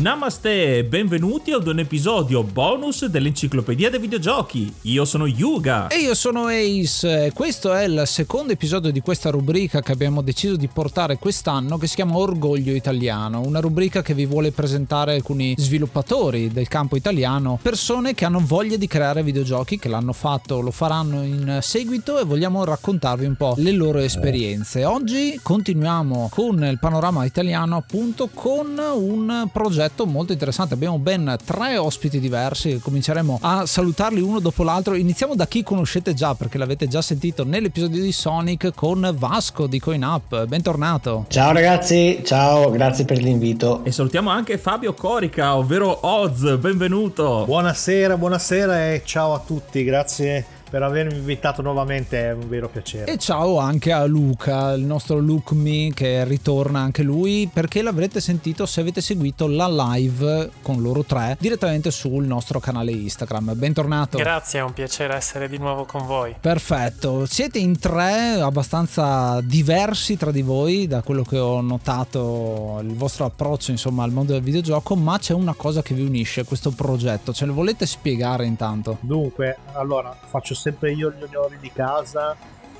Namaste e benvenuti ad un episodio bonus dell'Enciclopedia dei Videogiochi. Io sono Yuga. E io sono Ace. Questo è il secondo episodio di questa rubrica che abbiamo deciso di portare quest'anno che si chiama Orgoglio Italiano. Una rubrica che vi vuole presentare alcuni sviluppatori del campo italiano, persone che hanno voglia di creare videogiochi, che l'hanno fatto, lo faranno in seguito e vogliamo raccontarvi un po' le loro esperienze. Oggi continuiamo con il panorama italiano appunto con un progetto progetto molto interessante. Abbiamo ben tre ospiti diversi. Cominceremo a salutarli uno dopo l'altro. Iniziamo da chi conoscete già, perché l'avete già sentito nell'episodio di Sonic con Vasco di CoinUp. Bentornato. Ciao ragazzi, ciao, grazie per l'invito. E salutiamo anche Fabio Corica, ovvero Oz. Benvenuto. Buonasera, buonasera e ciao a tutti. Grazie per avermi invitato nuovamente è un vero piacere. E ciao anche a Luca, il nostro Luke Me che ritorna anche lui perché l'avrete sentito se avete seguito la live con loro tre direttamente sul nostro canale Instagram. Bentornato. Grazie, è un piacere essere di nuovo con voi. Perfetto, siete in tre abbastanza diversi tra di voi da quello che ho notato il vostro approccio insomma al mondo del videogioco, ma c'è una cosa che vi unisce, questo progetto. Ce lo volete spiegare intanto? Dunque, allora faccio sempre io gli onori di casa,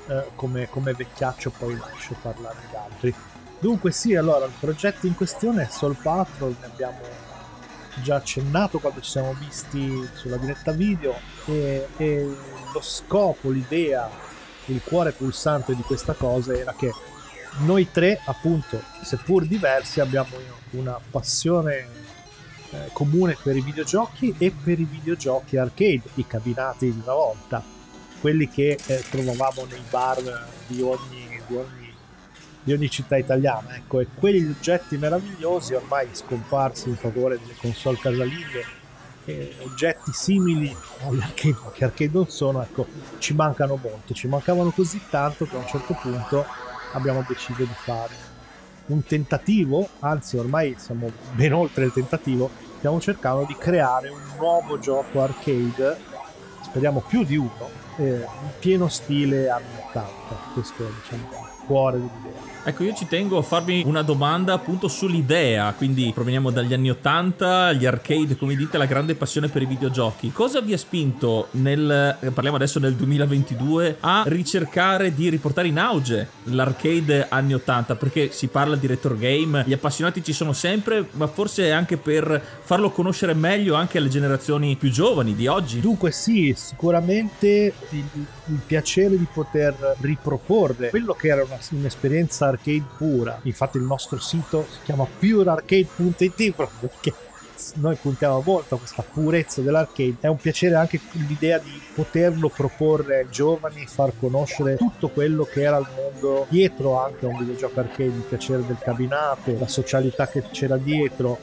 eh, come, come vecchiaccio poi lascio parlare gli altri. Dunque sì, allora il progetto in questione è Soul Patrol, ne abbiamo già accennato quando ci siamo visti sulla diretta video e, e lo scopo, l'idea, il cuore pulsante di questa cosa era che noi tre, appunto, seppur diversi, abbiamo una passione eh, comune per i videogiochi e per i videogiochi arcade, i cabinati di una volta, quelli che eh, trovavamo nei bar di ogni, di ogni, di ogni città italiana. Ecco, e quegli oggetti meravigliosi ormai scomparsi in favore delle console casalinghe eh, oggetti simili agli arcade, che arcade non sono, ecco, ci mancano molto, ci mancavano così tanto che a un certo punto abbiamo deciso di fare un tentativo, anzi ormai siamo ben oltre il tentativo, stiamo cercando di creare un nuovo gioco arcade, speriamo più di uno, eh, in pieno stile anni 80, questo diciamo, cuore dell'idea. Ecco, io ci tengo a farvi una domanda appunto sull'idea, quindi proveniamo dagli anni 80, gli arcade, come dite, la grande passione per i videogiochi. Cosa vi ha spinto nel, parliamo adesso nel 2022, a ricercare di riportare in auge l'arcade anni 80? Perché si parla di retro game, gli appassionati ci sono sempre, ma forse anche per farlo conoscere meglio anche alle generazioni più giovani di oggi. Dunque sì, sicuramente il, il piacere di poter riproporre quello che era una, un'esperienza arcade pura. Infatti il nostro sito si chiama purearcade.it proprio perché noi puntiamo a questa purezza dell'arcade. È un piacere anche l'idea di poterlo proporre ai giovani, far conoscere tutto quello che era il mondo dietro anche a un videogioco arcade, il piacere del cabinato, la socialità che c'era dietro.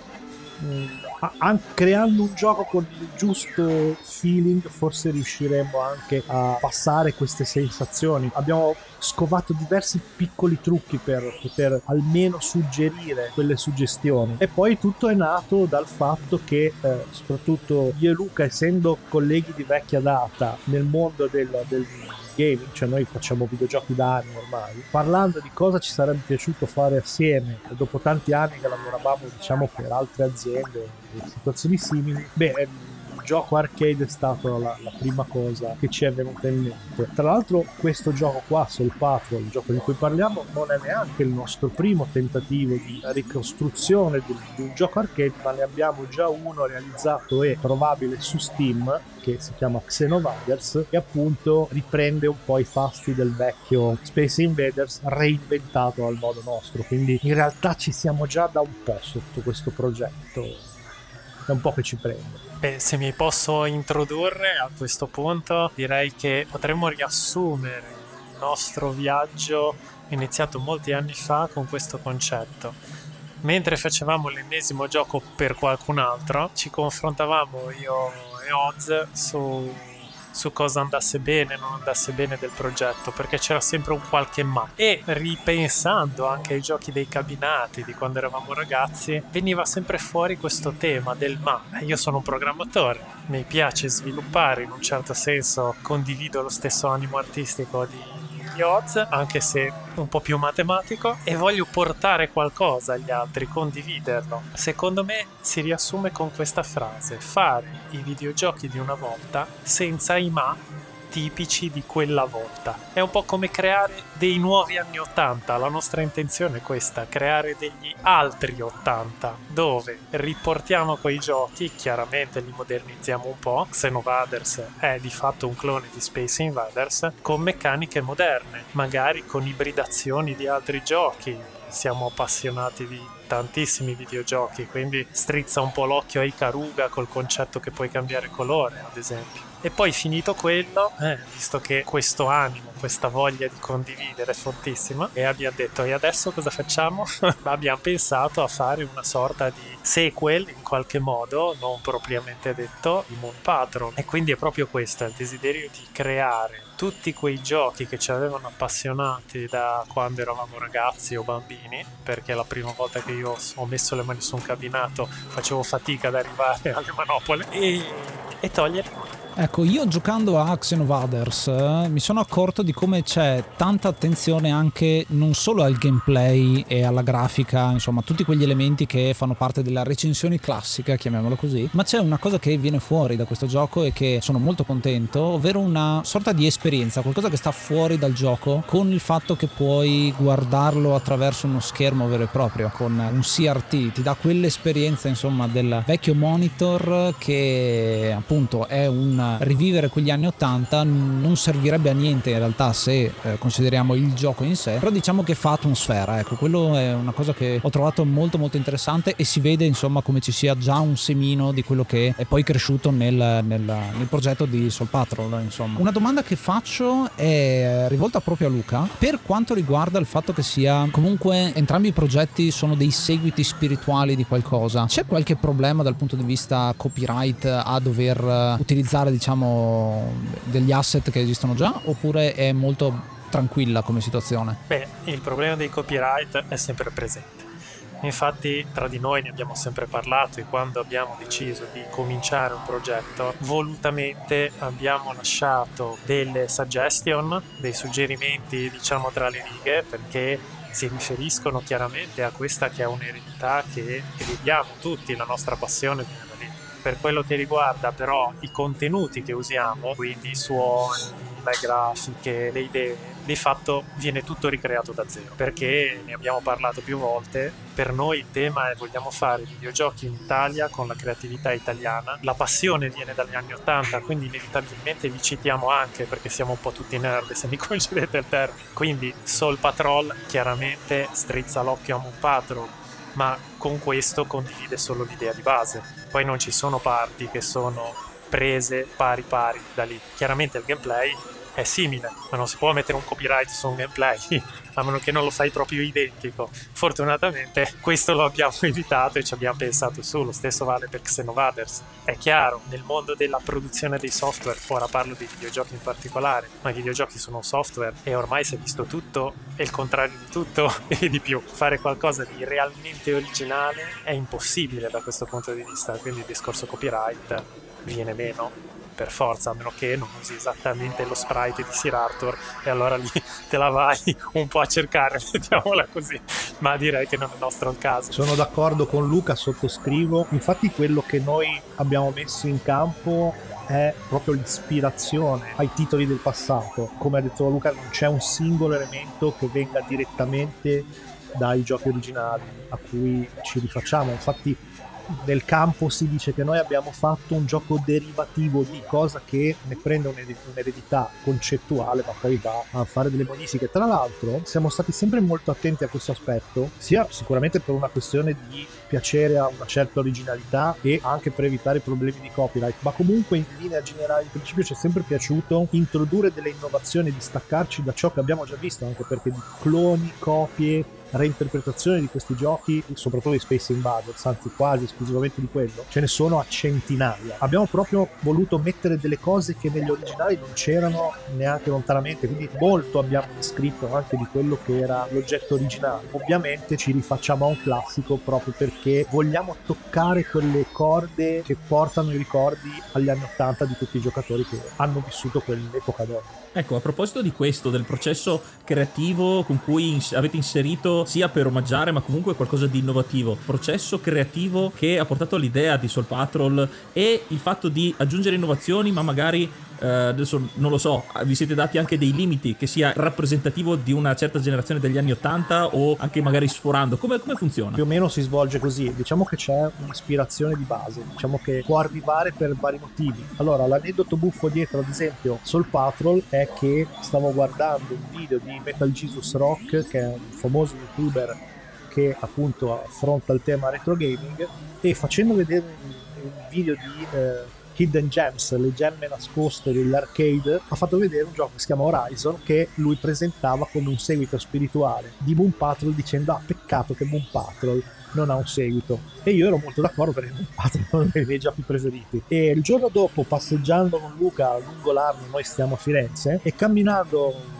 Mm, creando un gioco con il giusto feeling forse riusciremo anche a passare queste sensazioni. Abbiamo scovato diversi piccoli trucchi per poter almeno suggerire quelle suggestioni. E poi tutto è nato dal fatto che eh, soprattutto io e Luca essendo colleghi di vecchia data nel mondo del, del gaming, cioè noi facciamo videogiochi da anni ormai, parlando di cosa ci sarebbe piaciuto fare assieme dopo tanti anni che lavoravamo diciamo per altre aziende in situazioni simili, beh gioco arcade è stata la, la, prima cosa che ci è venuta in mente. Tra l'altro questo gioco qua, Soul Patrol, il gioco di cui parliamo, non è neanche il nostro primo tentativo di ricostruzione di, di un gioco arcade, ma ne abbiamo già uno realizzato e trovabile su Steam che si chiama Xenovaders e appunto riprende un po' i fasti del vecchio Space Invaders reinventato al modo nostro. Quindi in realtà ci siamo già da un po' sotto questo progetto. È un po' che ci prende. Beh, se mi posso introdurre a questo punto, direi che potremmo riassumere il nostro viaggio iniziato molti anni fa con questo concetto. Mentre facevamo l'ennesimo gioco per qualcun altro, ci confrontavamo io e Oz su su cosa andasse bene non andasse bene del progetto, perché c'era sempre un qualche ma. E ripensando anche ai giochi dei cabinati di quando eravamo ragazzi, veniva sempre fuori questo tema del ma. Io sono un programmatore, mi piace sviluppare, in un certo senso condivido lo stesso animo artistico di gli odds, anche se un po' più matematico, e voglio portare qualcosa agli altri, condividerlo. Secondo me si riassume con questa frase: fare i videogiochi di una volta senza i ma tipici di quella volta. È un po' come creare dei nuovi anni 80, la nostra intenzione è questa, creare degli altri 80, dove riportiamo quei giochi, chiaramente li modernizziamo un po', Xenovaders è di fatto un clone di Space Invaders, con meccaniche moderne, magari con ibridazioni di altri giochi, siamo appassionati di tantissimi videogiochi, quindi strizza un po' l'occhio ai Karuga col concetto che puoi cambiare colore, ad esempio. E poi finito quello, eh, visto che questo animo, questa voglia di condividere è fortissima, e abbiamo detto e adesso cosa facciamo? abbiamo pensato a fare una sorta di sequel in qualche modo, non propriamente detto, di Moon Patrol. E quindi è proprio questo, il desiderio di creare tutti quei giochi che ci avevano appassionati da quando eravamo ragazzi o bambini, perché la prima volta che io ho messo le mani su un cabinato facevo fatica ad arrivare alle manopole e, e toglierli Ecco, io giocando a Xenovaders eh, mi sono accorto di come c'è tanta attenzione anche non solo al gameplay e alla grafica, insomma, tutti quegli elementi che fanno parte della recensione classica, chiamiamola così, ma c'è una cosa che viene fuori da questo gioco e che sono molto contento, ovvero una sorta di esperienza, qualcosa che sta fuori dal gioco con il fatto che puoi guardarlo attraverso uno schermo vero e proprio, con un CRT, ti dà quell'esperienza, insomma, del vecchio monitor che appunto è un rivivere quegli anni 80 non servirebbe a niente in realtà se eh, consideriamo il gioco in sé, però diciamo che fa atmosfera, ecco, quello è una cosa che ho trovato molto molto interessante e si vede insomma come ci sia già un semino di quello che è poi cresciuto nel, nel, nel progetto di Soul Patrol, insomma. Una domanda che faccio è rivolta proprio a Luca per quanto riguarda il fatto che sia comunque entrambi i progetti sono dei seguiti spirituali di qualcosa. C'è qualche problema dal punto di vista copyright a dover utilizzare diciamo degli asset che esistono già oppure è molto tranquilla come situazione? Beh, il problema dei copyright è sempre presente. Infatti tra di noi ne abbiamo sempre parlato e quando abbiamo deciso di cominciare un progetto, volutamente abbiamo lasciato delle suggestion, dei suggerimenti diciamo tra le righe perché si riferiscono chiaramente a questa che è un'eredità che vediamo tutti, la nostra passione per quello che riguarda però i contenuti che usiamo, quindi i suoni, le grafiche, le idee, di fatto viene tutto ricreato da zero perché ne abbiamo parlato più volte. Per noi il tema è vogliamo fare videogiochi in Italia con la creatività italiana. La passione viene dagli anni 80 quindi inevitabilmente vi citiamo anche perché siamo un po' tutti nerd se mi concedete il termine. Quindi Soul Patrol chiaramente strizza l'occhio a Moon Patrol ma con questo condivide solo l'idea di base. Poi non ci sono parti che sono prese pari pari da lì. Chiaramente il gameplay è simile, ma non si può mettere un copyright su un gameplay, a meno che non lo fai proprio identico. Fortunatamente questo lo abbiamo evitato e ci abbiamo pensato su, lo stesso vale per Xenovaders. È chiaro, nel mondo della produzione dei software, ora parlo di videogiochi in particolare, ma i videogiochi sono software e ormai si è visto tutto e il contrario di tutto e di più. Fare qualcosa di realmente originale è impossibile da questo punto di vista, quindi il discorso copyright viene meno per forza, a meno che non usi esattamente lo sprite di Sir Arthur e allora lì te la vai un po' a cercare, mettiamola così. ma direi che non è nostro il caso. Sono d'accordo con Luca, sottoscrivo. Infatti quello che noi abbiamo messo in campo è proprio l'ispirazione ai titoli del passato. Come ha detto Luca, non c'è un singolo elemento che venga direttamente dai giochi originali a cui ci rifacciamo. Infatti nel campo si dice che noi abbiamo fatto un gioco derivativo di cosa che ne prende un'eredità concettuale ma poi va a fare delle modifiche. Tra l'altro siamo stati sempre molto attenti a questo aspetto sia sicuramente per una questione di piacere a una certa originalità e anche per evitare problemi di copyright ma comunque in linea generale in principio ci è sempre piaciuto introdurre delle innovazioni distaccarci da ciò che abbiamo già visto anche perché di cloni, copie reinterpretazioni di questi giochi, soprattutto di Space Invaders, anzi quasi esclusivamente di quello, ce ne sono a centinaia. Abbiamo proprio voluto mettere delle cose che negli originali non c'erano neanche lontanamente, quindi molto abbiamo descritto anche di quello che era l'oggetto originale. Ovviamente ci rifacciamo a un classico proprio perché vogliamo toccare quelle corde che portano i ricordi agli anni 80 di tutti i giocatori che hanno vissuto quell'epoca d'oro. Ecco, a proposito di questo, del processo creativo con cui avete inserito sia per omaggiare ma comunque qualcosa di innovativo, processo creativo che ha portato all'idea di Soul Patrol e il fatto di aggiungere innovazioni ma magari Uh, adesso non lo so, vi siete dati anche dei limiti che sia rappresentativo di una certa generazione degli anni 80 o anche magari sforando? Come, come, funziona? Più o meno si svolge così, diciamo che c'è un'ispirazione di base, diciamo che può arrivare per vari motivi. Allora, l'aneddoto buffo dietro, ad esempio, Soul Patrol è che stavo guardando un video di Metal Jesus Rock, che è un famoso youtuber che appunto affronta il tema retro gaming, e facendo vedere un video di... Eh, Hidden Gems, le gemme nascoste dell'arcade, ha fatto vedere un gioco che si chiama Horizon che lui presentava come un seguito spirituale di Moon Patrol dicendo ah peccato che Moon Patrol non ha un seguito. E io ero molto d'accordo perché Moon Patrol è uno dei miei giochi preferiti. E il giorno dopo passeggiando con Luca lungo l'Arno noi stiamo a Firenze e camminando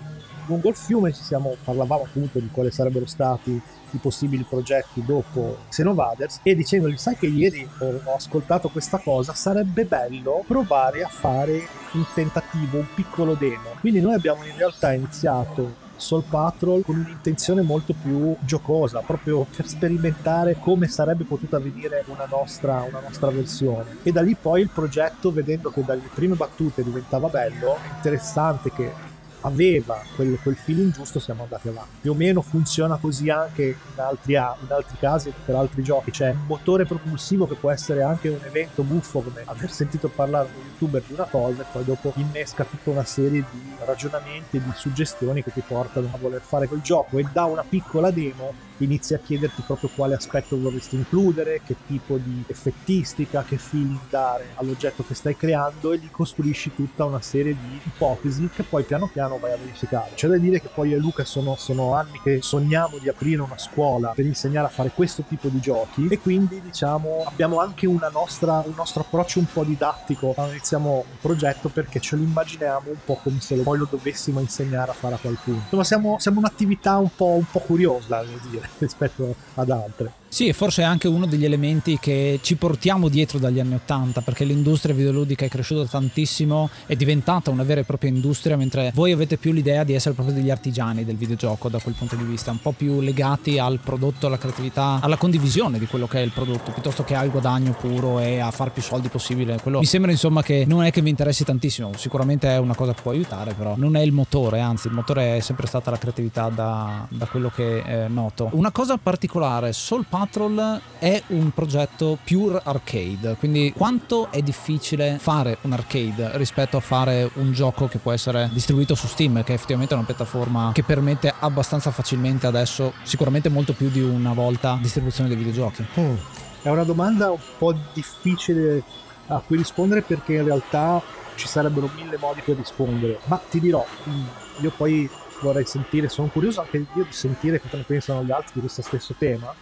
lungo il fiume ci siamo, parlavamo appunto di quali sarebbero stati i possibili progetti dopo Xenovaders e dicendogli sai che ieri ho, ascoltato questa cosa sarebbe bello provare a fare un tentativo un piccolo demo quindi noi abbiamo in realtà iniziato Soul Patrol con un'intenzione molto più giocosa, proprio per sperimentare come sarebbe potuta venire una nostra, una nostra versione. E da lì poi il progetto, vedendo che dalle prime battute diventava bello, interessante che aveva quel, quel, feeling giusto siamo andati avanti. Più o meno funziona così anche in altri, in altri casi per altri giochi. C'è un motore propulsivo che può essere anche un evento buffo come aver sentito parlare un youtuber di una cosa e poi dopo innesca tutta una serie di ragionamenti e di suggestioni che ti portano a voler fare quel gioco. E da una piccola demo inizi a chiederti proprio quale aspetto vorresti includere, che tipo di effettistica, che feeling dare all'oggetto che stai creando e gli costruisci tutta una serie di ipotesi che poi piano piano vai a verificare. C'è da dire che poi io e Luca sono, sono anni che sogniamo di aprire una scuola per insegnare a fare questo tipo di giochi e quindi diciamo abbiamo anche nostra, un nostro approccio un po' didattico quando iniziamo un progetto perché ce lo immaginiamo un po' come se poi lo dovessimo insegnare a fare a qualcuno. Insomma siamo, siamo un'attività un po', un po' curiosa, devo dire. rispetto ad altre. Sì, e forse è anche uno degli elementi che ci portiamo dietro dagli anni Ottanta, perché l'industria videoludica è cresciuta tantissimo, è diventata una vera e propria industria, mentre voi avete più l'idea di essere proprio degli artigiani del videogioco da quel punto di vista, un po' più legati al prodotto, alla creatività, alla condivisione di quello che è il prodotto, piuttosto che al guadagno puro e a far più soldi possibile. Quello mi sembra insomma che non è che vi interessi tantissimo, sicuramente è una cosa che può aiutare, però non è il motore, anzi il motore è sempre stata la creatività da, da quello che è noto. Una cosa particolare, Soul Patrol è un progetto pure arcade, quindi quanto è difficile fare un arcade rispetto a fare un gioco che può essere distribuito su Steam, che è effettivamente una piattaforma che permette abbastanza facilmente adesso, sicuramente molto più di una volta, distribuzione dei videogiochi? Mm. È una domanda un po' difficile a cui rispondere perché in realtà ci sarebbero mille modi per rispondere, ma ti dirò, mm, io poi vorrei sentire, sono curioso anche io di sentire cosa ne pensano gli altri di questo stesso tema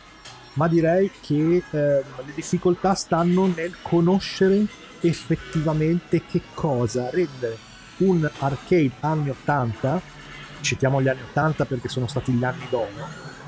ma direi che eh, le difficoltà stanno nel conoscere effettivamente che cosa rendere un arcade anni 80 citiamo gli anni 80 perché sono stati gli anni d'oro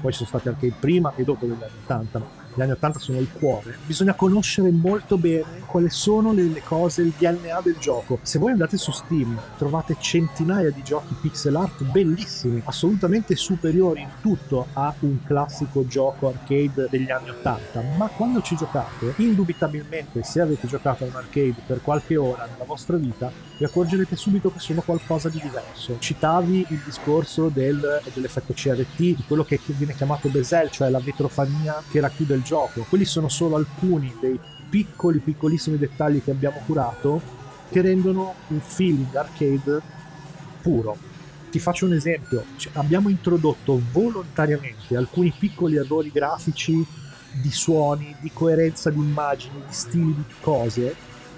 poi sono stati arcade prima e dopo gli anni 80 gli anni 80 sono il cuore, bisogna conoscere molto bene quali sono le, le, cose, il DNA del gioco. Se voi andate su Steam trovate centinaia di giochi pixel art bellissimi, assolutamente superiori in tutto a un classico gioco arcade degli anni 80, ma quando ci giocate, indubitabilmente se avete giocato a un arcade per qualche ora nella vostra vita, vi accorgerete subito che sono qualcosa di diverso. Citavi il discorso del, dell'effetto CRT, di quello che viene chiamato bezel, cioè la vetrofania che racchiude il gioco. Quelli sono solo alcuni dei piccoli, piccolissimi dettagli che abbiamo curato che rendono un feeling arcade puro. Ti faccio un esempio, abbiamo introdotto volontariamente alcuni piccoli errori grafici di suoni, di coerenza di immagini, di stili di cose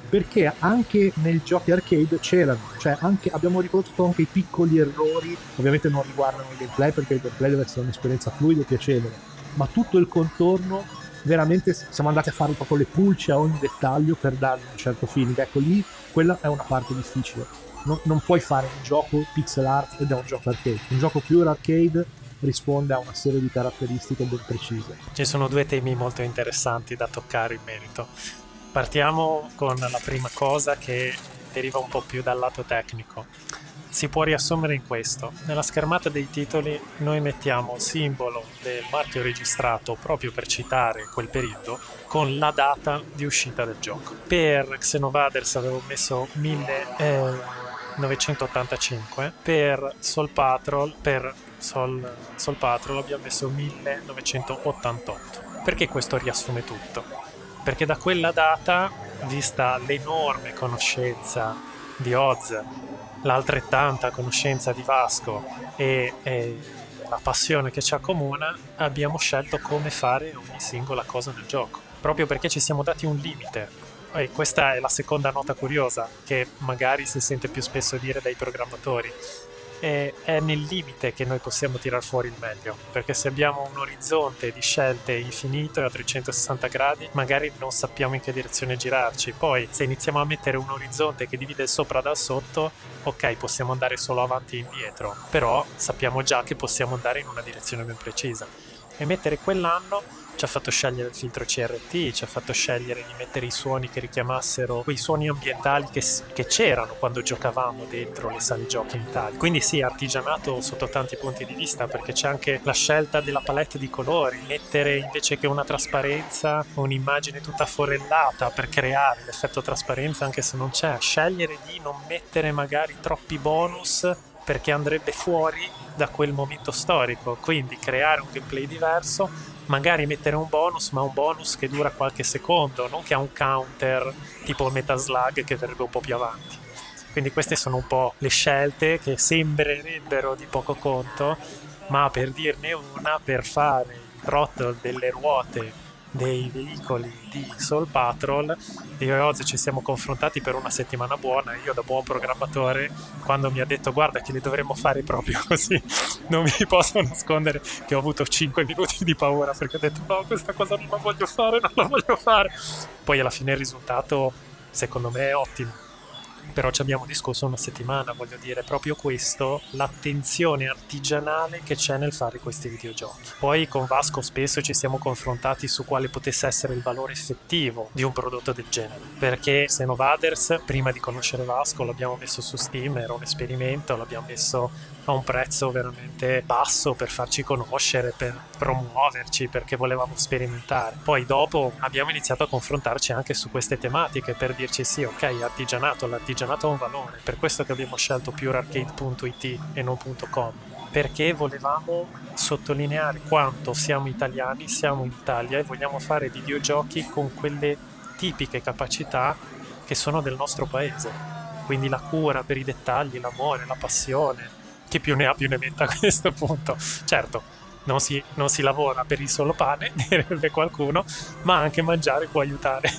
perché anche nei giochi arcade c'erano, cioè anche, abbiamo riprodotto anche i piccoli errori, ovviamente non riguardano il gameplay perché il gameplay deve essere un'esperienza fluida e piacevole, ma tutto il contorno veramente siamo andati a fare proprio le pulce a ogni dettaglio per dargli un certo feeling. Ecco lì, quella è una parte difficile. Non, non puoi fare un gioco pixel art ed è un gioco arcade. Un gioco pure arcade risponde a una serie di caratteristiche ben precise. Ci sono due temi molto interessanti da toccare in merito. Partiamo con la prima cosa che deriva un po' più dal lato tecnico. Si può riassumere in questo. Nella schermata dei titoli noi mettiamo il simbolo del marchio registrato proprio per citare quel periodo con la data di uscita del gioco. Per Xenovaders avevo messo 1985, per Sol Patrol, per Sol, Sol Patrol abbiamo messo 1988. Perché questo riassume tutto? Perché da quella data, vista l'enorme conoscenza di Oz, l'altrettanta conoscenza di Vasco e, e la passione che ci accomuna, abbiamo scelto come fare ogni singola cosa nel gioco, proprio perché ci siamo dati un limite. E questa è la seconda nota curiosa che magari si sente più spesso dire dai programmatori è, è nel limite che noi possiamo tirar fuori il meglio, perché se abbiamo un orizzonte di scelte infinito e a 360 gradi, magari non sappiamo in che direzione girarci. Poi, se iniziamo a mettere un orizzonte che divide il sopra dal sotto, ok, possiamo andare solo avanti e indietro, però sappiamo già che possiamo andare in una direzione ben precisa. E mettere quell'anno ci ha fatto scegliere il filtro CRT, ci ha fatto scegliere di mettere i suoni che richiamassero quei suoni ambientali che, che c'erano quando giocavamo dentro le sale giochi in Italia. Quindi sì, artigianato sotto tanti punti di vista perché c'è anche la scelta della palette di colori, mettere invece che una trasparenza un'immagine tutta forellata per creare l'effetto trasparenza anche se non c'è, scegliere di non mettere magari troppi bonus perché andrebbe fuori da quel momento storico, quindi creare un gameplay diverso magari mettere un bonus, ma un bonus che dura qualche secondo, non che ha un counter tipo Metal Slug che verrebbe un po' più avanti. Quindi queste sono un po' le scelte che sembrerebbero di poco conto, ma per dirne una, per fare il throttle delle ruote dei veicoli di Soul Patrol. Io e Oz ci siamo confrontati per una settimana buona io da buon programmatore quando mi ha detto guarda che le dovremmo fare proprio così non mi posso nascondere che ho avuto 5 minuti di paura perché ho detto no questa cosa non la voglio fare non la voglio fare. Poi alla fine il risultato secondo me è ottimo però ci abbiamo discusso una settimana, voglio dire, proprio questo, l'attenzione artigianale che c'è nel fare questi videogiochi. Poi con Vasco spesso ci siamo confrontati su quale potesse essere il valore effettivo di un prodotto del genere, perché Xenovaders, prima di conoscere Vasco, l'abbiamo messo su Steam, era un esperimento, l'abbiamo messo a un prezzo veramente basso per farci conoscere, per promuoverci, perché volevamo sperimentare. Poi dopo abbiamo iniziato a confrontarci anche su queste tematiche per dirci sì, ok, artigianato, l'artigianato ha un valore, per questo che abbiamo scelto purearcade.it e non .com perché volevamo sottolineare quanto siamo italiani, siamo in Italia e vogliamo fare videogiochi con quelle tipiche capacità che sono del nostro paese. Quindi la cura per i dettagli, l'amore, la passione, chi più ne ha più ne metta a questo punto. Certo, non si, non si lavora per il solo pane, direbbe qualcuno, ma anche mangiare può aiutare.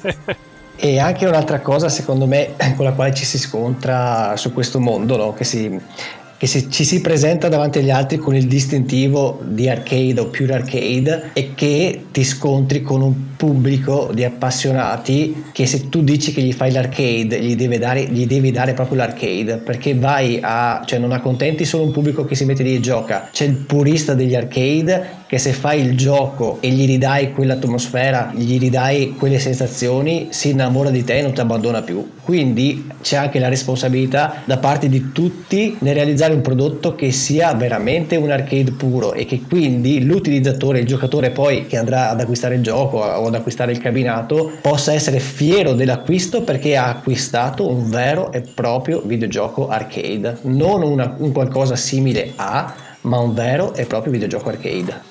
E anche un'altra cosa, secondo me, con la quale ci si scontra su questo mondo, no? che si che si, ci si presenta davanti agli altri con il distintivo di arcade o pure arcade e che ti scontri con un pubblico di appassionati che se tu dici che gli fai l'arcade gli, deve dare, gli devi dare proprio l'arcade perché vai a cioè non accontenti solo un pubblico che si mette lì e gioca. C'è il purista degli arcade che se fai il gioco e gli ridai quell'atmosfera gli ridai quelle sensazioni si innamora di te e non ti abbandona più quindi c'è anche la responsabilità da parte di tutti nel realizzare un prodotto che sia veramente un arcade puro e che quindi l'utilizzatore, il giocatore poi che andrà ad acquistare il gioco o ad acquistare il cabinato possa essere fiero dell'acquisto perché ha acquistato un vero e proprio videogioco arcade, non una, un qualcosa simile a, ma un vero e proprio videogioco arcade.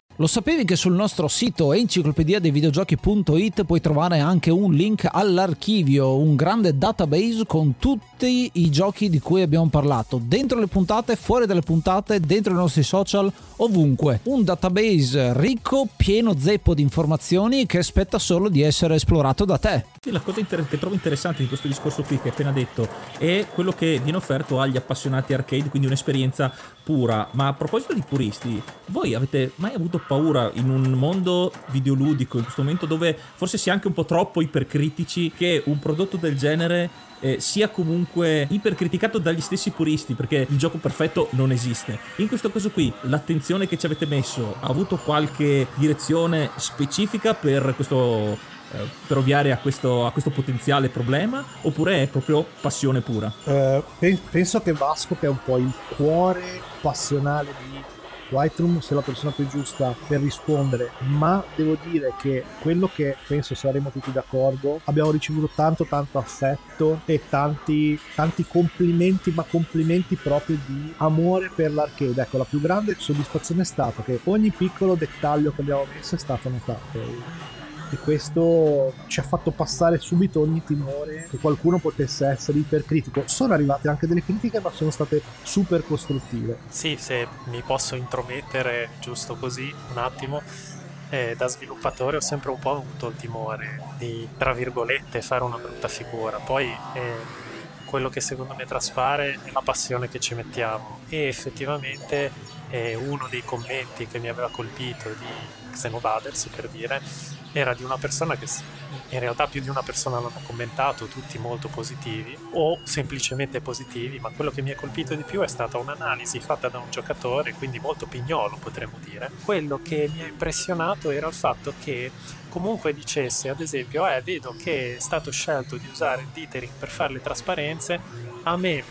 Lo sapevi che sul nostro sito enciclopedia dei videogiochi.it puoi trovare anche un link all'archivio, un grande database con tutti i giochi di cui abbiamo parlato, dentro le puntate, fuori dalle puntate, dentro i nostri social, ovunque. Un database ricco, pieno zeppo di informazioni che aspetta solo di essere esplorato da te. Sì, la cosa inter- che trovo interessante di questo discorso qui che hai appena detto è quello che viene offerto agli appassionati arcade, quindi un'esperienza pura. Ma a proposito di puristi, voi avete mai avuto paura in un mondo videoludico in questo momento dove forse si è anche un po' troppo ipercritici che un prodotto del genere eh, sia comunque ipercriticato dagli stessi puristi perché il gioco perfetto non esiste. In questo caso qui l'attenzione che ci avete messo ha avuto qualche direzione specifica per questo eh, per ovviare a questo, a questo, potenziale problema oppure è proprio passione pura? Eh, penso che Vasco che è un po' il cuore passionale di Lightroom sia la persona più giusta per rispondere, ma devo dire che quello che penso saremo tutti d'accordo, abbiamo ricevuto tanto tanto affetto e tanti, tanti complimenti, ma complimenti proprio di amore per l'arcade. Ecco, la più grande soddisfazione è stata che ogni piccolo dettaglio che abbiamo messo è stato notato e questo ci ha fatto passare subito ogni timore che qualcuno potesse essere ipercritico. Sono arrivate anche delle critiche, ma sono state super costruttive. Sì, se mi posso intromettere giusto così un attimo. Eh, da sviluppatore ho sempre un po' avuto il timore di, tra virgolette, fare una brutta figura. Poi eh, quello che secondo me traspare è la passione che ci mettiamo e effettivamente eh, uno dei commenti che mi aveva colpito di Xenovaders per dire era di una persona che in realtà più di una persona l'hanno commentato, tutti molto positivi o semplicemente positivi, ma quello che mi ha colpito di più è stata un'analisi fatta da un giocatore, quindi molto pignolo potremmo dire. Quello che mi ha impressionato era il fatto che comunque dicesse, ad esempio, eh, vedo che è stato scelto di usare il dithering per fare le trasparenze, a me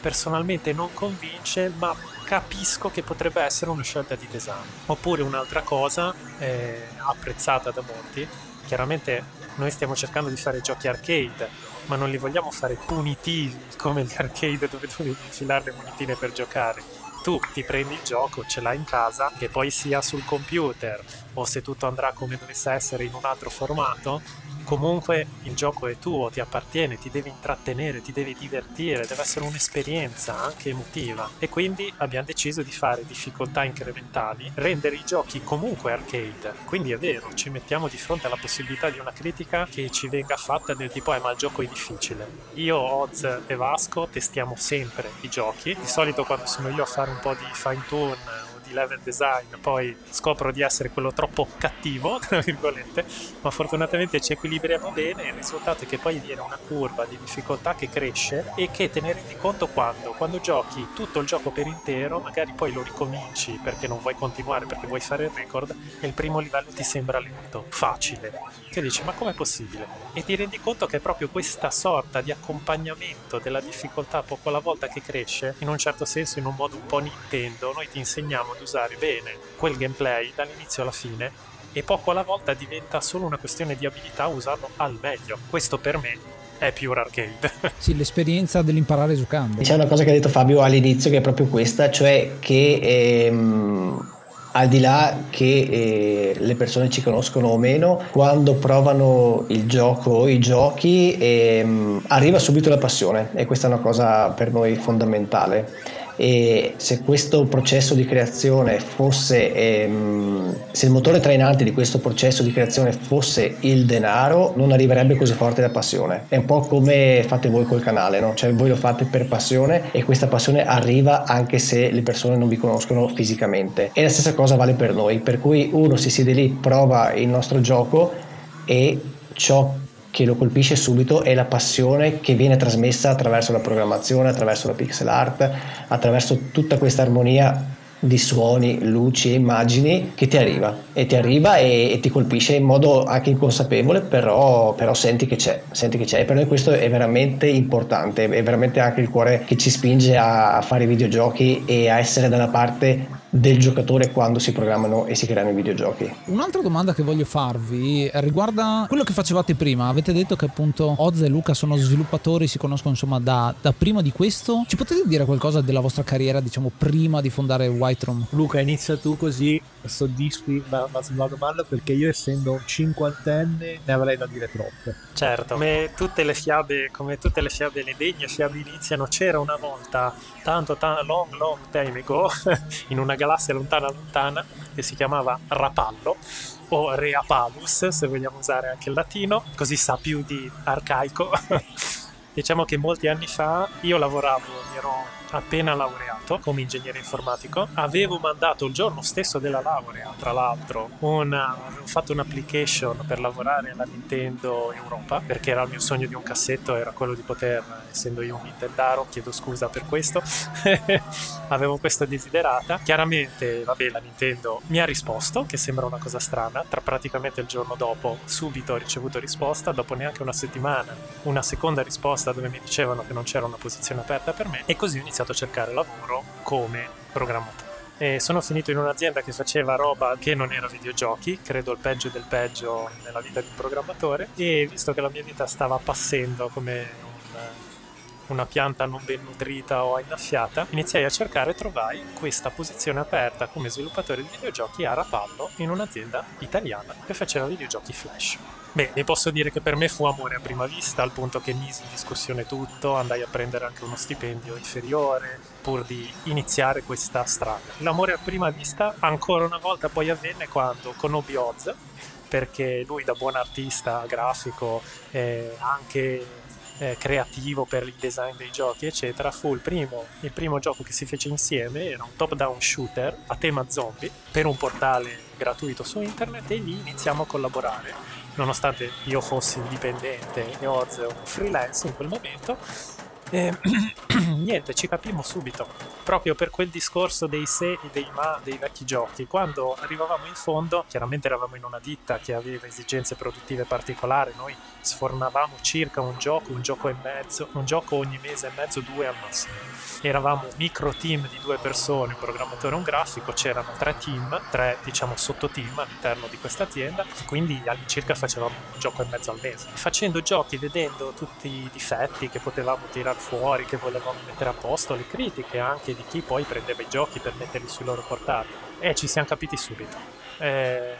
personalmente non convince, ma capisco che potrebbe essere una scelta di design. Oppure un'altra cosa eh, apprezzata da molti, chiaramente noi stiamo cercando di fare giochi arcade, ma non li vogliamo fare punitivi come gli arcade dove devi infilare le monetine per giocare. Tu ti prendi il gioco, ce l'hai in casa, che poi sia sul computer o se tutto andrà come dovesse essere in un altro formato, comunque il gioco è tuo, ti appartiene, ti devi intrattenere, ti devi divertire, deve essere un'esperienza anche emotiva. E quindi abbiamo deciso di fare difficoltà incrementali, rendere i giochi comunque arcade. Quindi è vero, ci mettiamo di fronte alla possibilità di una critica che ci venga fatta del tipo eh ma il gioco è difficile. Io, Oz e Vasco testiamo sempre i giochi. Di solito quando sono io a fare un po' di fine tune di level design, poi scopro di essere quello troppo cattivo, tra virgolette, ma fortunatamente ci equilibriamo bene e il risultato è che poi viene una curva di difficoltà che cresce e che te ne rendi conto quando, quando giochi tutto il gioco per intero, magari poi lo ricominci perché non vuoi continuare, perché vuoi fare il record e il primo livello ti sembra lento, facile, che dici ma com'è possibile? E ti rendi conto che è proprio questa sorta di accompagnamento della difficoltà poco alla volta che cresce, in un certo senso in un modo un po' Nintendo, noi ti insegniamo ad usare bene quel gameplay dall'inizio alla fine e poco alla volta diventa solo una questione di abilità usarlo al meglio. Questo per me è pure arcade. sì, l'esperienza dell'imparare giocando. C'è una cosa che ha detto Fabio all'inizio che è proprio questa, cioè che ehm, al di là che eh, le persone ci conoscono o meno, quando provano il gioco o i giochi ehm, arriva subito la passione e questa è una cosa per noi fondamentale e se questo processo di creazione fosse ehm, se il motore trainante di questo processo di creazione fosse il denaro non arriverebbe così forte la passione è un po' come fate voi col canale no? cioè voi lo fate per passione e questa passione arriva anche se le persone non vi conoscono fisicamente e la stessa cosa vale per noi per cui uno si siede lì prova il nostro gioco e ciò che lo colpisce subito è la passione che viene trasmessa attraverso la programmazione, attraverso la pixel art, attraverso tutta questa armonia di suoni, luci e immagini che ti arriva. E ti arriva e, e ti colpisce in modo anche inconsapevole però, però, senti che c'è senti che c'è. E per noi questo è veramente importante è veramente anche il cuore che ci spinge a, a fare videogiochi e a essere dalla parte del giocatore quando si programmano e si creano i videogiochi. Un'altra domanda che voglio farvi riguarda quello che facevate prima. Avete detto che appunto Oz e Luca sono sviluppatori, si conoscono insomma da, da prima di questo. Ci potete dire qualcosa della vostra carriera, diciamo, prima di fondare White Room? Luca, inizia tu così soddisfi la, la domanda perché io essendo un cinquantenne ne avrei da dire troppe. Certo, come tutte le fiabe, come tutte le fiabe, le degne fiabe iniziano, c'era una volta, tanto, tanto, long, long time ago, in una galassia lontana, lontana, che si chiamava Rapallo, o Reapalus, se vogliamo usare anche il latino, così sa più di arcaico. diciamo che molti anni fa io lavoravo, ero appena laureato come ingegnere informatico. Avevo mandato il giorno stesso della laurea, tra l'altro, una, avevo fatto un'application per lavorare alla Nintendo Europa, perché era il mio sogno di un cassetto, era quello di poter, essendo io un Nintendaro, chiedo scusa per questo, avevo questo desiderata. Chiaramente, vabbè, la Nintendo mi ha risposto, che sembra una cosa strana, tra praticamente il giorno dopo, subito ho ricevuto risposta, dopo neanche una settimana, una seconda risposta dove mi dicevano che non c'era una posizione aperta per me, e così ho iniziato iniziato a cercare lavoro come programmatore. E sono finito in un'azienda che faceva roba che non era videogiochi, credo il peggio del peggio nella vita di un programmatore, e visto che la mia vita stava passando come un, una pianta non ben nutrita o innaffiata, iniziai a cercare e trovai questa posizione aperta come sviluppatore di videogiochi a Rapallo in un'azienda italiana che faceva videogiochi flash. Beh, vi posso dire che per me fu amore a prima vista, al punto che misi in discussione tutto, andai a prendere anche uno stipendio inferiore, pur di iniziare questa strada. L'amore a prima vista ancora una volta poi avvenne quando conobbi Oz, perché lui da buon artista grafico, eh, anche eh, creativo per il design dei giochi, eccetera, fu il primo, il primo gioco che si fece insieme, era un top-down shooter a tema zombie per un portale gratuito su internet e lì iniziamo a collaborare nonostante io fossi indipendente e Oz un freelance in quel momento. E, niente, ci capimmo subito, proprio per quel discorso dei se e dei ma dei vecchi giochi. Quando arrivavamo in fondo, chiaramente eravamo in una ditta che aveva esigenze produttive particolari, noi sfornavamo circa un gioco, un gioco e mezzo, un gioco ogni mese e mezzo, due al massimo eravamo un micro team di due persone, un programmatore e un grafico, c'erano tre team, tre diciamo sottoteam all'interno di questa azienda, quindi all'incirca facevamo un gioco e mezzo al mese. Facendo giochi, vedendo tutti i difetti che potevamo tirare fuori, che volevamo mettere a posto, le critiche anche di chi poi prendeva i giochi per metterli sui loro portali, e ci siamo capiti subito. Eh,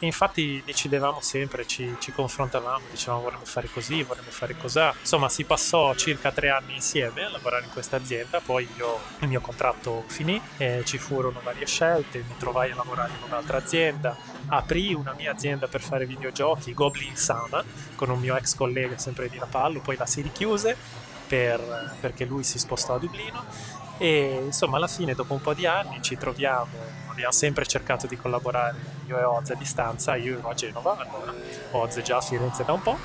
infatti decidevamo sempre, ci, ci, confrontavamo, dicevamo vorremmo fare così, vorremmo fare così. Insomma, si passò circa tre anni insieme a lavorare in questa azienda, poi io, il mio contratto finì, e ci furono varie scelte, mi trovai a lavorare in un'altra azienda, aprì una mia azienda per fare videogiochi, Goblin Sama, con un mio ex collega sempre di Rapallo, poi la si richiuse per, perché lui si spostò a Dublino. E insomma alla fine dopo un po' di anni ci troviamo abbiamo sempre cercato di collaborare io e Oz a distanza, io ero a Genova, allora Oz già a Firenze da un po',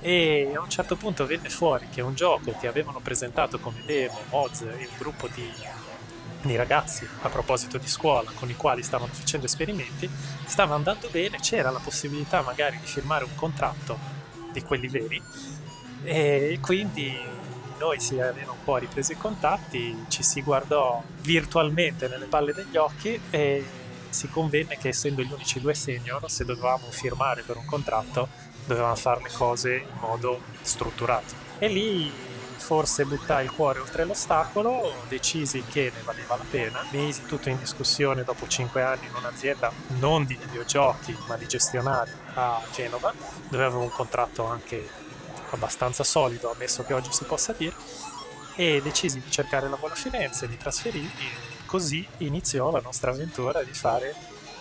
e a un certo punto venne fuori che un gioco che avevano presentato come demo Oz e un gruppo di, di ragazzi a proposito di scuola con i quali stavano facendo esperimenti stava andando bene, c'era la possibilità magari di firmare un contratto di quelli veri e quindi noi si aveva un po' ripreso i contatti, ci si guardò virtualmente nelle palle degli occhi e si convenne che essendo gli unici due senior, se dovevamo firmare per un contratto, dovevamo fare le cose in modo strutturato. E lì forse buttai il cuore oltre l'ostacolo, decisi che ne valeva la pena, misi tutto in discussione dopo 5 anni in un'azienda non di videogiochi ma di gestionari a Genova, dove avevo un contratto anche abbastanza solido, ammesso che oggi si possa dire, e decisi di cercare lavoro a Firenze, di trasferirmi così iniziò la nostra avventura di fare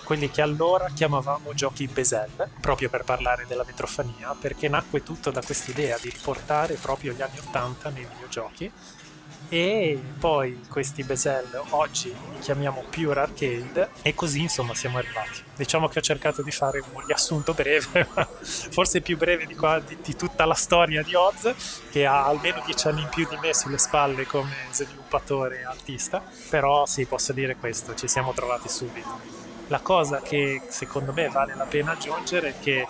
quelli che allora chiamavamo giochi Besel, proprio per parlare della vetrofania, perché nacque tutto da quest'idea di riportare proprio gli anni 80 nei videogiochi e poi questi Besel oggi li chiamiamo Pure Arcade e così insomma siamo arrivati. Diciamo che ho cercato di fare un riassunto breve, forse più breve di, qua, di, di, tutta la storia di Oz, che ha almeno dieci anni in più di me sulle spalle come sviluppatore e artista, però sì, posso dire questo, ci siamo trovati subito. La cosa che secondo me vale la pena aggiungere è che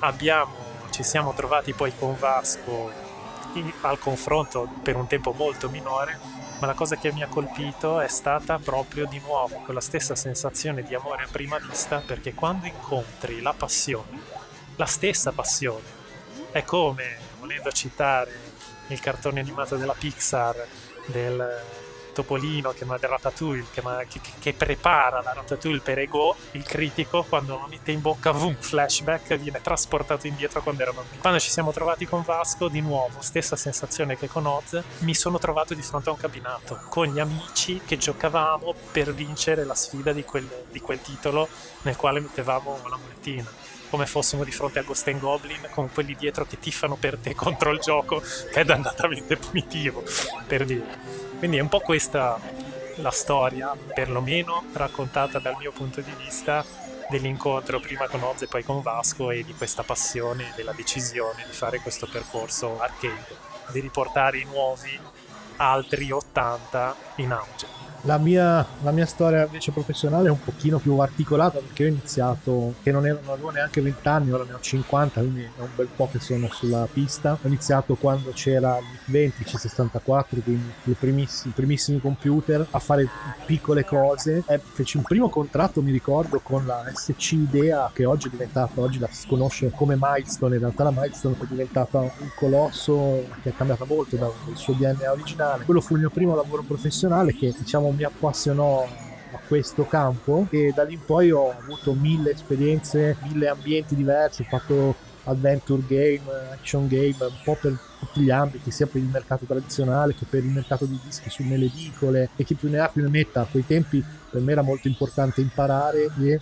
abbiamo, ci siamo trovati poi con Vasco al confronto per un tempo molto minore, ma la cosa che mi ha colpito è stata proprio di nuovo quella stessa sensazione di amore a prima vista, perché quando incontri la passione, la stessa passione, è come, volendo citare il cartone animato della Pixar del Topolino che Ratatouille che, che, che, prepara la Ratatouille per Ego, il critico, quando mette in bocca, un flashback, viene trasportato indietro quando era bambino. Quando ci siamo trovati con Vasco, di nuovo, stessa sensazione che con Oz, mi sono trovato di fronte a un cabinato con gli amici che giocavamo per vincere la sfida di quel, di quel titolo nel quale mettevamo la monetina come fossimo di fronte a Ghost and Goblin con quelli dietro che tifano per te contro il gioco che è dannatamente punitivo per dire quindi è un po' questa la storia, perlomeno raccontata dal mio punto di vista, dell'incontro prima con Oz e poi con Vasco e di questa passione, della decisione di fare questo percorso arcade, di riportare i nuovi altri 80 in auge. La mia, la mia, storia invece professionale è un pochino più articolata perché ho iniziato, che non, ero, non avevo neanche 20 anni, ora ne ho 50, quindi è un bel po' che sono sulla pista. Ho iniziato quando c'era il 20 C64, quindi i primissimi, primissimi, computer, a fare piccole cose. E feci un primo contratto, mi ricordo, con la SC Idea, che oggi è diventata, oggi la si conosce come Milestone, in realtà la Milestone è diventata un colosso che è cambiata molto dal suo DNA originale. Quello fu il mio primo lavoro professionale che diciamo mi appassionò a questo campo e da lì in poi ho avuto mille esperienze, mille ambienti diversi, ho fatto adventure game, action game, un po' per tutti gli ambiti, sia per il mercato tradizionale che per il mercato di dischi su nelle edicole e chi più ne ha più ne metta. A quei tempi per me era molto importante imparare e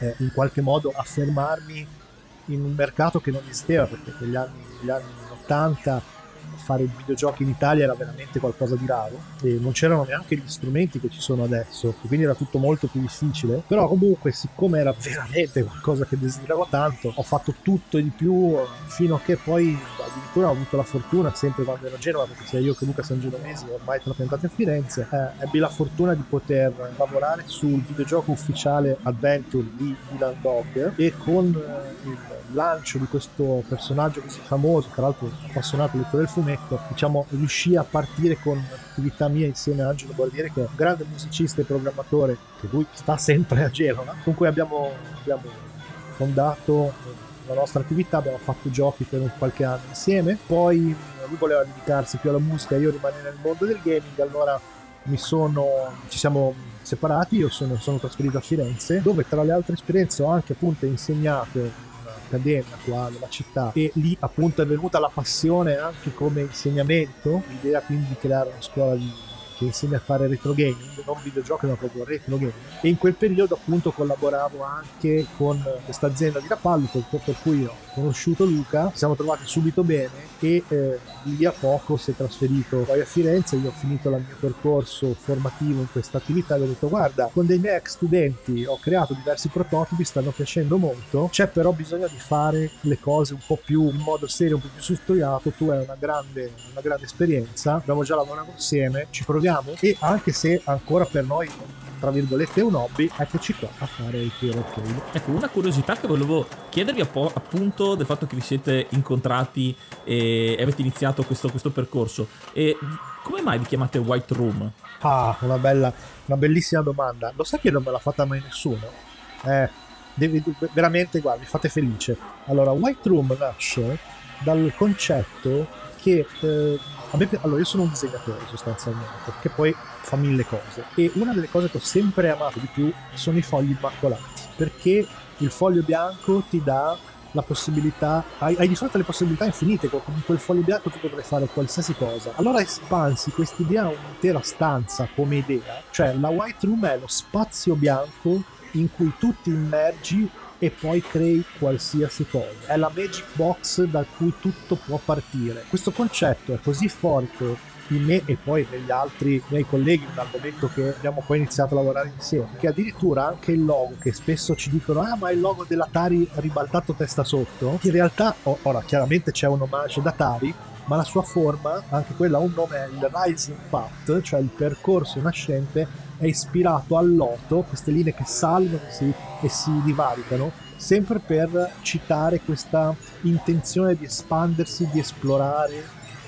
eh, in qualche modo affermarmi in un mercato che non esisteva perché negli anni, negli anni 80 fare videogiochi in Italia era veramente qualcosa di raro e non c'erano neanche gli strumenti che ci sono adesso, quindi era tutto molto più difficile. Però comunque, siccome era veramente qualcosa che desideravo tanto, ho fatto tutto e di più fino a che poi addirittura ho avuto la fortuna, sempre quando ero a Genova, perché sia io che Luca siamo genovesi, ormai trapiantati a Firenze, eh, ebbi la fortuna di poter lavorare sul videogioco ufficiale Adventure di Dylan Dog e con eh, il lancio di questo personaggio così famoso, tra l'altro appassionato lettore del fumetto, diciamo riuscì a partire con un'attività mia insieme a Angelo Guardiere che è un grande musicista e programmatore che lui sta sempre a Genova, con cui abbiamo, abbiamo fondato la nostra attività, abbiamo fatto giochi per qualche anno insieme, poi lui voleva dedicarsi più alla musica, io rimanere nel mondo del gaming, allora mi sono, ci siamo separati, io sono, sono trasferito a Firenze, dove tra le altre esperienze ho anche appunto insegnato accademia qua nella città. E lì appunto è venuta la passione anche come insegnamento, l'idea quindi di creare una scuola di che insegna a fare retro gaming, non videogiochi ma proprio retro gaming. E in quel periodo appunto collaboravo anche con questa azienda di Rapallo per cui ho conosciuto Luca, ci siamo trovati subito bene e eh, lì a poco si è trasferito poi a Firenze, io ho finito il mio percorso formativo in questa attività e ho detto guarda, con dei miei ex studenti ho creato diversi prototipi, stanno piacendo molto, c'è però bisogno di fare le cose un po' più in modo serio, un po' più strutturato, tu hai una grande, una grande esperienza, abbiamo già lavorato insieme, ci proviamo giochiamo e anche se ancora per noi tra virgolette un hobby, eccoci qua a fare il Clear Arcade. Ecco, una curiosità che volevo chiedervi appunto del fatto che vi siete incontrati e avete iniziato questo, questo percorso. E come mai vi chiamate White Room? Ah, una bella, una bellissima domanda. Lo sai che non me l'ha fatta mai nessuno? Eh, devi, veramente, guarda, mi fate felice. Allora, White Room nasce dal concetto che... Eh, allora, io sono un disegnatore sostanzialmente, che poi fa mille cose. E una delle cose che ho sempre amato di più sono i fogli immacolati, perché il foglio bianco ti dà la possibilità, hai, hai di fronte alle possibilità infinite, con quel foglio bianco tu potrai fare qualsiasi cosa. Allora espansi quest'idea a un'intera stanza come idea, cioè la White Room è lo spazio bianco in cui tu ti immergi e poi crei qualsiasi cosa. È la magic box da cui tutto può partire. Questo concetto è così forte in me e poi negli altri miei colleghi dal momento che abbiamo poi iniziato a lavorare insieme che addirittura anche il logo che spesso ci dicono ah ma il logo dell'Atari ribaltato testa sotto in realtà ora chiaramente c'è un omaggio d'Atari ma la sua forma anche quella ha un nome è il Rising Path cioè il percorso nascente è ispirato al loto queste linee che salgono si, e si divaricano sempre per citare questa intenzione di espandersi, di esplorare,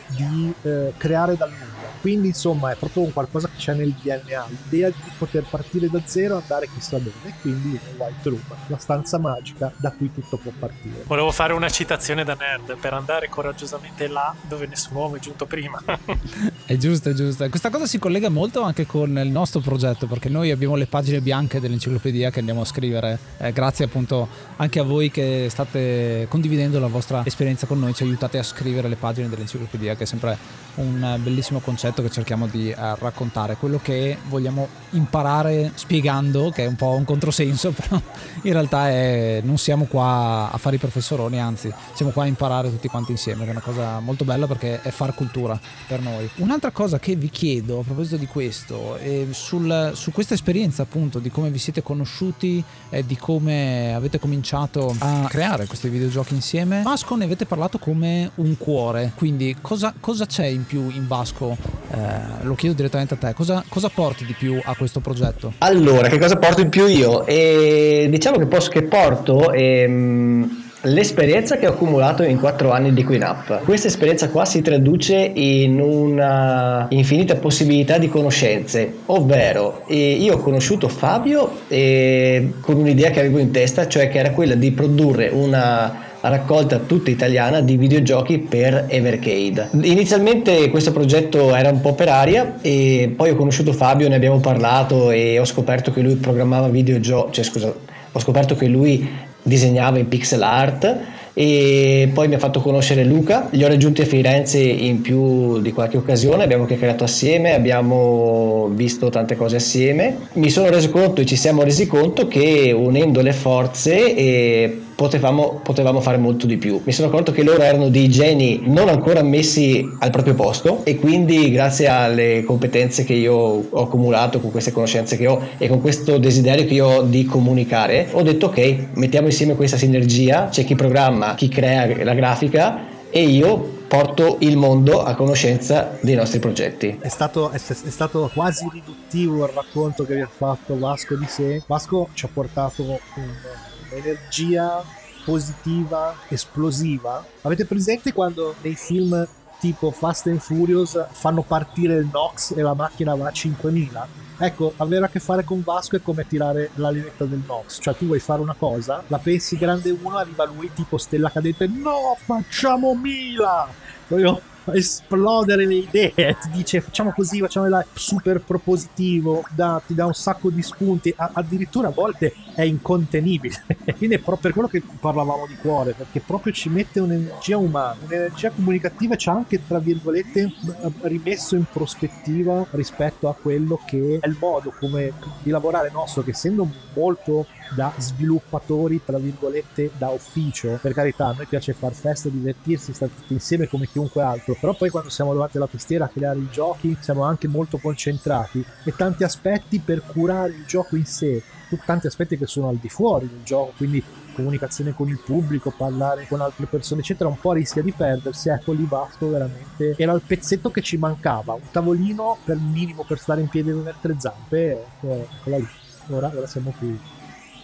di eh, creare dal nulla. Quindi insomma è proprio un qualcosa che c'è nel DNA, l'idea di poter partire da zero e andare chissà dove, quindi White Room, la stanza magica da cui tutto può partire. Volevo fare una citazione da nerd per andare coraggiosamente là dove nessun uomo è giunto prima. è giusto, è giusto. Questa cosa si collega molto anche con il nostro progetto perché noi abbiamo le pagine bianche dell'enciclopedia che andiamo a scrivere, eh, grazie appunto anche a voi che state condividendo la vostra esperienza con noi, ci aiutate a scrivere le pagine dell'enciclopedia che è sempre un bellissimo concetto che cerchiamo di eh, raccontare, quello che vogliamo imparare spiegando, che è un po' un controsenso, però in realtà è, non siamo qua a fare i professoroni, anzi siamo qua a imparare tutti quanti insieme, che è una cosa molto bella perché è far cultura per noi. Un'altra cosa che vi chiedo a proposito di questo, è sul, su questa esperienza appunto di come vi siete conosciuti e di come avete cominciato a creare questi videogiochi insieme, Vasco ne avete parlato come un cuore, quindi cosa, cosa c'è in più in Vasco? Eh, lo chiedo direttamente a te, cosa, cosa, porti di più a questo progetto? Allora, che cosa porto in più io? E diciamo che, posso, che porto... Ehm L'esperienza che ho accumulato in quattro anni di QueenUp. Questa esperienza qua si traduce in una infinita possibilità di conoscenze, ovvero io ho conosciuto Fabio con un'idea che avevo in testa, cioè che era quella di produrre una raccolta tutta italiana di videogiochi per Evercade. Inizialmente questo progetto era un po' per aria e poi ho conosciuto Fabio, ne abbiamo parlato e ho scoperto che lui programmava videogiochi, cioè scusa, ho scoperto che lui disegnava in pixel art e poi mi ha fatto conoscere Luca, li ho raggiunti a Firenze in più di qualche occasione, abbiamo chiacchierato assieme, abbiamo visto tante cose assieme, mi sono reso conto e ci siamo resi conto che unendo le forze e potevamo, potevamo, fare molto di più. Mi sono accorto che loro erano dei geni non ancora messi al proprio posto e quindi grazie alle competenze che io ho accumulato, con queste conoscenze che ho e con questo desiderio che io ho di comunicare, ho detto ok, mettiamo insieme questa sinergia, c'è chi programma, chi crea la grafica e io porto il mondo a conoscenza dei nostri progetti. È stato, è, è stato, quasi riduttivo il racconto che vi ha fatto Vasco di sé. Vasco ci ha portato un, un'energia positiva, esplosiva. Avete presente quando nei film tipo Fast and Furious fanno partire il Nox e la macchina va a 5000? Ecco, avere a che fare con Vasco è come tirare la linetta del Nox. Cioè, tu vuoi fare una cosa, la pensi grande uno, arriva lui tipo stella cadente, no, facciamo mila! Io esplodere le idee, ti dice facciamo così, facciamo là, super propositivo, da, ti dà un sacco di spunti, a, addirittura a volte è incontenibile. Quindi è proprio per quello che parlavamo di cuore, perché proprio ci mette un'energia umana, un'energia comunicativa, ci ha anche tra virgolette rimesso in prospettiva rispetto a quello che è il modo come di lavorare nostro, che essendo molto da sviluppatori, tra virgolette, da ufficio. Per carità, a noi piace far festa, divertirsi, stare tutti insieme come chiunque altro, però poi quando siamo davanti alla tastiera a creare i giochi siamo anche molto concentrati e tanti aspetti per curare il gioco in sé, tanti aspetti che sono al di fuori del gioco, quindi comunicazione con il pubblico, parlare con altre persone, eccetera, un po' rischia di perdersi. Ecco, l'Ivasto veramente era il pezzetto che ci mancava, un tavolino per minimo per stare in piedi con le tre zampe, ecco, eccola lì. Ora, ora siamo qui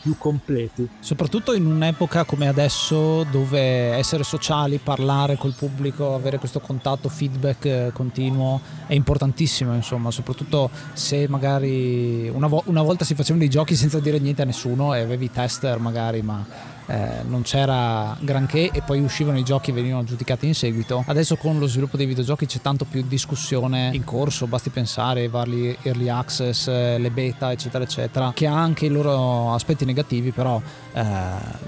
più completi. Soprattutto in un'epoca come adesso dove essere sociali, parlare col pubblico, avere questo contatto, feedback eh, continuo è importantissimo, insomma, soprattutto se magari una, vo- una volta si facevano dei giochi senza dire niente a nessuno e avevi tester magari, ma eh, non c'era granché e poi uscivano i giochi e venivano giudicati in seguito. Adesso con lo sviluppo dei videogiochi c'è tanto più discussione in corso, basti pensare ai vari early access, eh, le beta, eccetera, eccetera, che ha anche i loro aspetti negativi, però eh,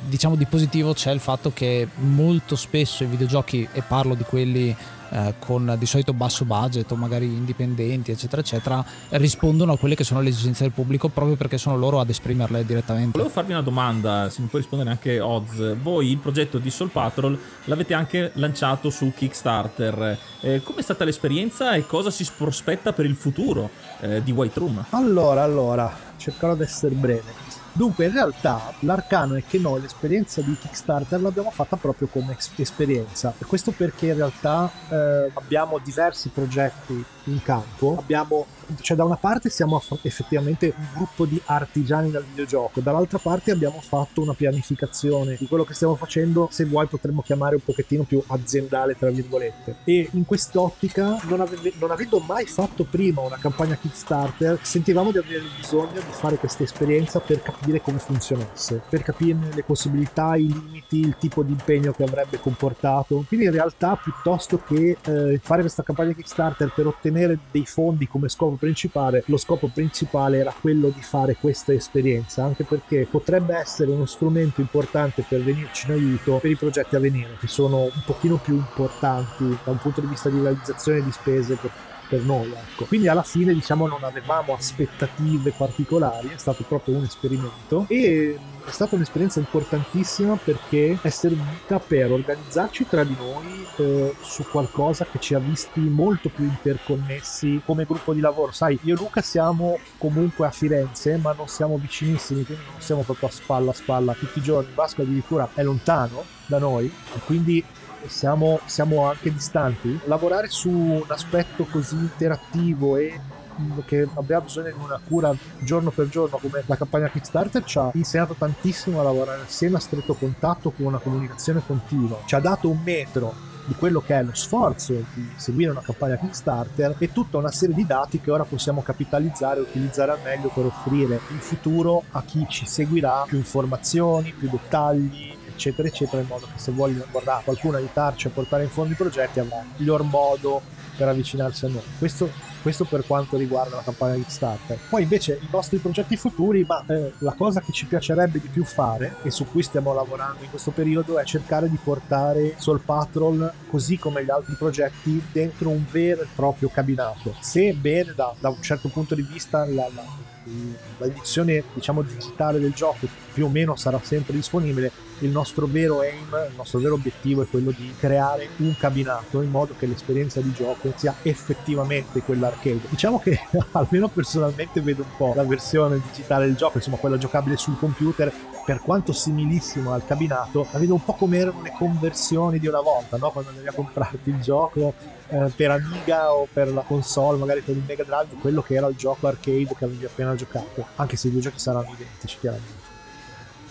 diciamo di positivo c'è il fatto che molto spesso i videogiochi, e parlo di quelli eh, con di solito basso budget o magari indipendenti, eccetera, eccetera, rispondono a quelle che sono le esigenze del pubblico proprio perché sono loro ad esprimerle direttamente. Volevo farvi una domanda, se mi puoi rispondere anche Oz. Voi il progetto di Soul Patrol l'avete anche lanciato su Kickstarter. Eh, com'è stata l'esperienza e cosa si prospetta per il futuro eh, di White Room? Allora, allora, cercherò di essere breve. Dunque, in realtà l'arcano è che noi l'esperienza di Kickstarter l'abbiamo fatta proprio come esperienza. E questo perché in realtà eh, abbiamo diversi progetti in campo. Abbiamo, cioè, da una parte siamo effettivamente un gruppo di artigiani del videogioco, dall'altra parte abbiamo fatto una pianificazione di quello che stiamo facendo, se vuoi potremmo chiamare un pochettino più aziendale, tra virgolette. E in quest'ottica, non, ave- non avendo mai fatto prima una campagna Kickstarter, sentivamo di avere bisogno di fare questa esperienza per capire come funzionasse, per capirne le possibilità, i limiti, il tipo di impegno che avrebbe comportato. Quindi in realtà piuttosto che eh, fare questa campagna Kickstarter per ottenere dei fondi come scopo principale, lo scopo principale era quello di fare questa esperienza, anche perché potrebbe essere uno strumento importante per venirci in aiuto per i progetti a venire, che sono un pochino più importanti da un punto di vista di realizzazione di spese per noi. Ecco. Quindi alla fine diciamo non avevamo aspettative particolari, è stato proprio un esperimento e è stata un'esperienza importantissima perché è servita per organizzarci tra di noi eh, su qualcosa che ci ha visti molto più interconnessi come gruppo di lavoro. Sai, io e Luca siamo comunque a Firenze, ma non siamo vicinissimi, quindi non siamo proprio a spalla a spalla tutti i giorni. Vasco addirittura è lontano da noi quindi siamo, siamo anche distanti. Lavorare su un aspetto così interattivo e che abbiamo bisogno di una cura giorno per giorno come la campagna Kickstarter ci ha insegnato tantissimo a lavorare assieme a stretto contatto con una comunicazione continua ci ha dato un metro di quello che è lo sforzo di seguire una campagna Kickstarter e tutta una serie di dati che ora possiamo capitalizzare e utilizzare al meglio per offrire in futuro a chi ci seguirà più informazioni, più dettagli, eccetera, eccetera, in modo che se vuole guardare qualcuno aiutarci a portare in fondo i progetti avrà il miglior modo per avvicinarsi a noi. Questo questo per quanto riguarda la campagna Kickstarter. Poi invece i nostri progetti futuri, ma eh, la cosa che ci piacerebbe di più fare e su cui stiamo lavorando in questo periodo è cercare di portare Soul Patrol, così come gli altri progetti, dentro un vero e proprio cabinato. Sebbene da, da un certo punto di vista la, la, l'edizione diciamo digitale del gioco più o meno sarà sempre disponibile il nostro vero aim, il nostro vero obiettivo è quello di creare un cabinato in modo che l'esperienza di gioco sia effettivamente quella arcade. Diciamo che almeno personalmente vedo un po' la versione digitale del gioco, insomma quella giocabile sul computer, per quanto similissimo al cabinato, la vedo un po' come erano le conversioni di una volta, no? quando andavi a comprarti il gioco eh, per Amiga o per la console, magari per il Mega Drive, quello che era il gioco arcade che avevi appena giocato, anche se i due giochi saranno identici chiaramente.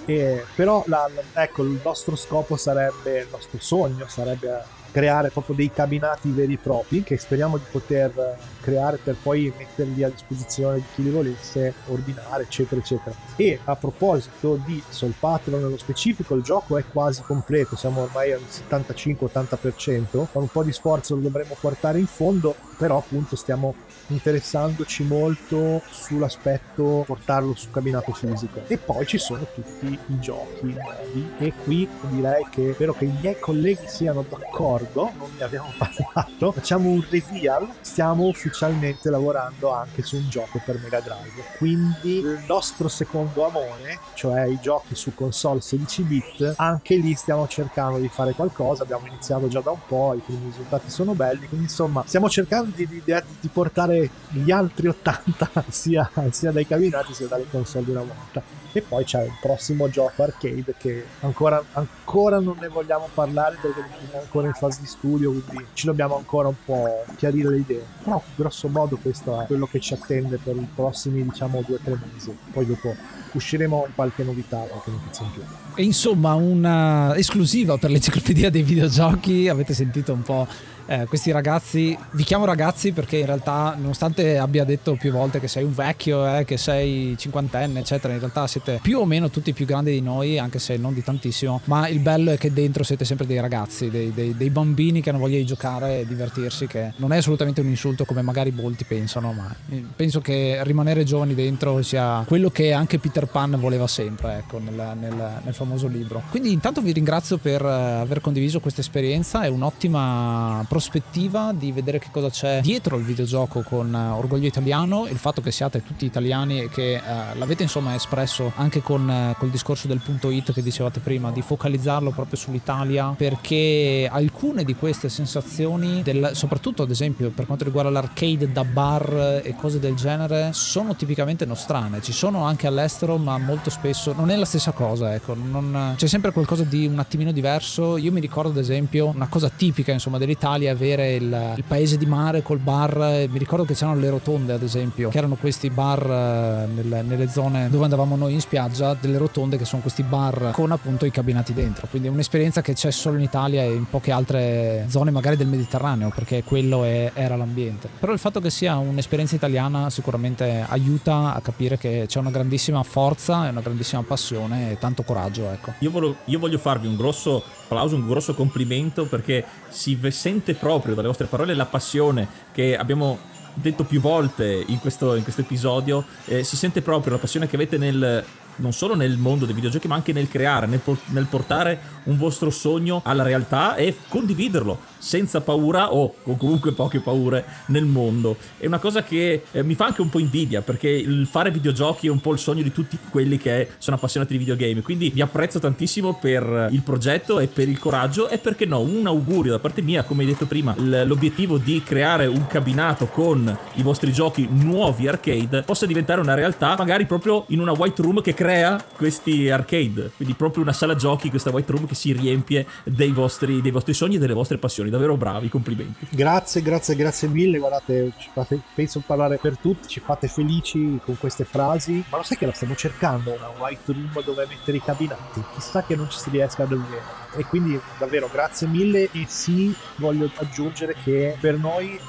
E, però la, ecco, il nostro scopo sarebbe, il nostro sogno sarebbe creare proprio dei cabinati veri e propri che speriamo di poter creare per poi metterli a disposizione di chi li volesse ordinare eccetera eccetera. E a proposito di Soul Patron nello specifico il gioco è quasi completo siamo ormai al 75-80% con un po' di sforzo lo dovremmo portare in fondo però appunto stiamo interessandoci molto sull'aspetto portarlo su cabinato fisico. E poi ci sono tutti i giochi nuovi. E qui direi che spero che i miei colleghi siano d'accordo non ne abbiamo parlato facciamo un reveal. Stiamo ufficialmente lavorando anche su un gioco per Mega Drive. Quindi il nostro secondo amore cioè i giochi su console 16 bit anche lì stiamo cercando di fare qualcosa. Abbiamo iniziato già da un po' i primi risultati sono belli. Quindi insomma stiamo cercando di, di, di portare giocare gli altri 80 sia, sia dai cabinati sia dalle console di una volta. E poi c'è il prossimo gioco arcade che ancora, ancora non ne vogliamo parlare perché siamo ancora in fase di studio quindi ci dobbiamo ancora un po' chiarire le idee. Però grosso modo questo è quello che ci attende per i prossimi diciamo due o tre mesi. Poi dopo usciremo in qualche novità qualche notizia in più. E insomma una esclusiva per l'enciclopedia dei videogiochi. Avete sentito un po' eh, questi ragazzi, vi chiamo ragazzi perché in realtà nonostante abbia detto più volte che sei un vecchio, eh, che sei cinquantenne, eccetera, in realtà siete più o meno tutti più grandi di noi, anche se non di tantissimo, ma il bello è che dentro siete sempre dei ragazzi, dei, dei, dei bambini che hanno voglia di giocare e divertirsi, che non è assolutamente un insulto come magari molti pensano, ma penso che rimanere giovani dentro sia quello che anche Peter Pan voleva sempre, ecco, nel, nel, nel famoso libro. Quindi intanto vi ringrazio per eh, aver condiviso questa esperienza, è un'ottima prospettiva di vedere che cosa c'è dietro il videogioco con uh, Orgoglio Italiano, il fatto che siate tutti italiani e che uh, l'avete insomma espresso anche con uh, col discorso del punto hit che dicevate prima, di focalizzarlo proprio sull'Italia, perché alcune di queste sensazioni, del, soprattutto ad esempio per quanto riguarda l'arcade da bar e cose del genere, sono tipicamente nostrane, ci sono anche all'estero ma molto spesso non è la stessa cosa, ecco, non, c'è sempre qualcosa di un attimino diverso, io mi ricordo ad esempio una cosa tipica insomma dell'Italia avere il, il, paese di mare col bar. Mi ricordo che c'erano le rotonde, ad esempio, che erano questi bar eh, nelle, nelle, zone dove andavamo noi in spiaggia, delle rotonde che sono questi bar con appunto i cabinati dentro. Quindi è un'esperienza che c'è solo in Italia e in poche altre zone, magari del Mediterraneo, perché quello è, era l'ambiente. Però il fatto che sia un'esperienza italiana sicuramente aiuta a capire che c'è una grandissima forza e una grandissima passione e tanto coraggio. Ecco. Io, voglio, io voglio farvi un grosso applauso, un grosso complimento perché si sente proprio dalle vostre parole la passione che abbiamo detto più volte in questo, in questo episodio, eh, si sente proprio la passione che avete nel non solo nel mondo dei videogiochi, ma anche nel creare, nel, nel, portare un vostro sogno alla realtà e condividerlo senza paura o con comunque poche paure nel mondo. È una cosa che eh, mi fa anche un po' invidia perché il fare videogiochi è un po' il sogno di tutti quelli che sono appassionati di videogame. Quindi vi apprezzo tantissimo per il progetto e per il coraggio e perché no, un augurio da parte mia, come hai detto prima, l'obiettivo di creare un cabinato con i vostri giochi nuovi arcade possa diventare una realtà, magari proprio in una white room che crea crea questi arcade, quindi proprio una sala giochi, questa white room che si riempie dei vostri, dei vostri sogni e delle vostre passioni. Davvero bravi, complimenti. Grazie, grazie, grazie mille. Guardate, fate, penso parlare per tutti, ci fate felici con queste frasi. Ma lo sai che la stiamo cercando una white room dove mettere i cabinati? Chissà che non ci si riesca a vedere. E quindi davvero grazie mille. E sì, voglio aggiungere che per noi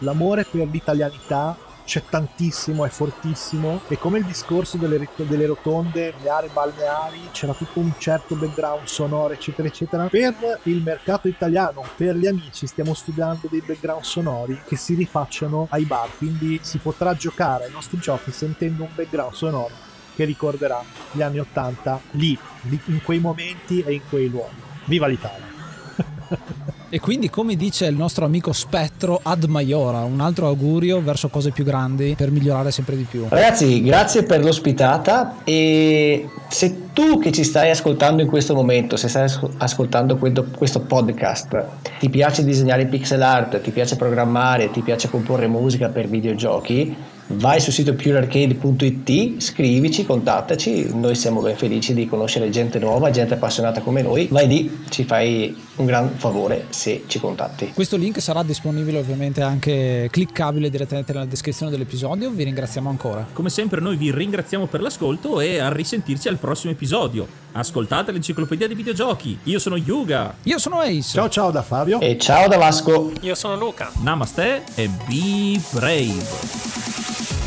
l'amore per l'italianità c'è tantissimo, è fortissimo e come il discorso delle, delle rotonde, le aree balneari, c'era tutto un certo background sonoro, eccetera, eccetera. Per il mercato italiano, per gli amici, stiamo studiando dei background sonori che si rifacciano ai bar, quindi si potrà giocare ai nostri giochi sentendo un background sonoro che ricorderà gli anni 80 lì, in quei momenti e in quei luoghi. Viva l'Italia! E quindi, come dice il nostro amico Spettro, ad maiora, un altro augurio verso cose più grandi per migliorare sempre di più. Ragazzi, grazie per l'ospitata e se tu che ci stai ascoltando in questo momento, se stai ascoltando questo podcast, ti piace disegnare pixel art, ti piace programmare, ti piace comporre musica per videogiochi, vai sul sito purearcade.it, scrivici, contattaci, noi siamo ben felici di conoscere gente nuova, gente appassionata come noi, vai lì, ci fai un gran favore se ci contatti. Questo link sarà disponibile ovviamente anche cliccabile direttamente nella descrizione dell'episodio, vi ringraziamo ancora. Come sempre noi vi ringraziamo per l'ascolto e a risentirci al prossimo episodio. Ascoltate l'enciclopedia dei videogiochi, io sono Yuga. Io sono Ace. Ciao ciao da Fabio. E ciao da Vasco. Io sono Luca. Namaste e be brave.